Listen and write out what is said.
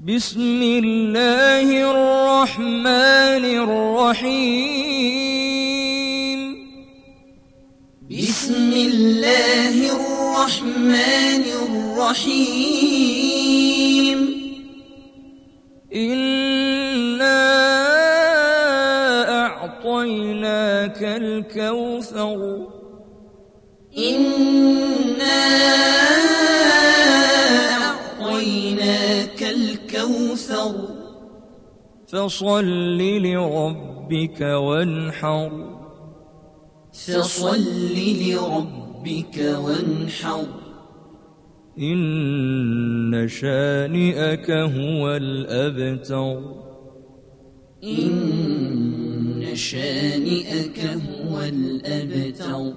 بسم الله الرحمن الرحيم. بسم الله الرحمن الرحيم. إنا أعطيناك الكوثر. إنا أعطيناك الكوثر. فصل لربك وانحر. فصل لربك وانحر. إن شانئك هو الأبتر. إن شانئك هو الأبتر.